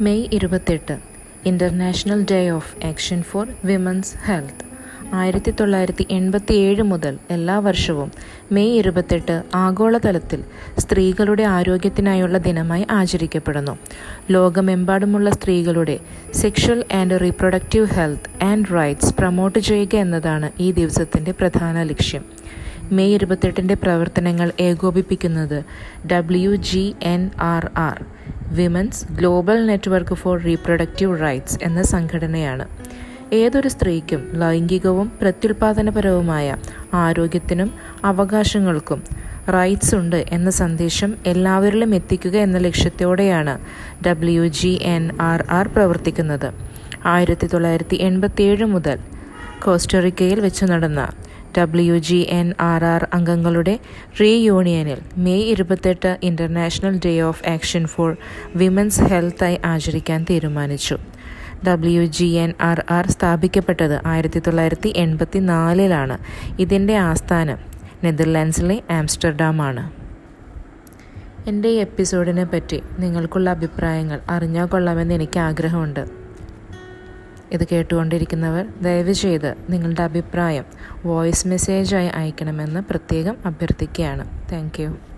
May ഇരുപത്തെട്ട് international day of action for women's health ആയിരത്തി തൊള്ളായിരത്തി എൺപത്തി ഏഴ് മുതൽ എല്ലാ വർഷവും മെയ് ഇരുപത്തെട്ട് ആഗോളതലത്തിൽ സ്ത്രീകളുടെ ആരോഗ്യത്തിനായുള്ള ദിനമായി ആചരിക്കപ്പെടുന്നു. ലോകമെമ്പാടുമുള്ള സ്ത്രീകളുടെ sexual and reproductive health and rights promote ചെയ്യുക എന്നതാണ് ഈ ദിവസത്തിന്റെ പ്രധാന ലക്ഷ്യം. മെയ് ഇരുപത്തെട്ടിന്റെ പ്രവർത്തനങ്ങൾ ഏകോപിപ്പിക്കുന്നത് W G N R R women's global network for reproductive rights എന്ന സംഘടനയാണ്. ഏതൊരു സ്ത്രീക്കും ലൈംഗികവും പ്രത്യുൽപാദനപരവുമായ ആരോഗ്യത്തിനും അവകാശങ്ങൾക്കും റൈറ്റ്സ് ഉണ്ട് എന്ന സന്ദേശം എല്ലാവരിലും എത്തിക്കുക എന്ന ലക്ഷ്യത്തോടെയാണ് W G N R R പ്രവർത്തിക്കുന്നത്. ആയിരത്തി തൊള്ളായിരത്തി എൺപത്തിയേഴ് മുതൽ കോസ്റ്ററിക്കയിൽ വെച്ച് നടന്ന W G N R R അംഗങ്ങളുടെ റീയൂണിയനിൽ മെയ് ഇരുപത്തെട്ട് international day of action for women's ഹെൽത്തായി ആചരിക്കാൻ തീരുമാനിച്ചു. W G N R R സ്ഥാപിക്കപ്പെട്ടത് ആയിരത്തി തൊള്ളായിരത്തി എൺപത്തി നാലിലാണ് ഇതിന്റെ ആസ്ഥാനം നെതർലാൻഡ്സിലെ ആംസ്റ്റർഡാമാണ്. എന്റെ ഈ എപ്പിസോഡിനെ പറ്റി നിങ്ങൾക്കുള്ള അഭിപ്രായങ്ങൾ അറിഞ്ഞാൽ കൊള്ളാമെന്ന് എനിക്ക് ആഗ്രഹമുണ്ട്. ഇത് കേട്ടുകൊണ്ടിരിക്കുന്നവർ ദയവ് ചെയ്ത് നിങ്ങളുടെ അഭിപ്രായം വോയിസ് മെസ്സേജായി അയക്കണമെന്ന് പ്രത്യേകം അഭ്യർത്ഥിക്കുകയാണ്. താങ്ക്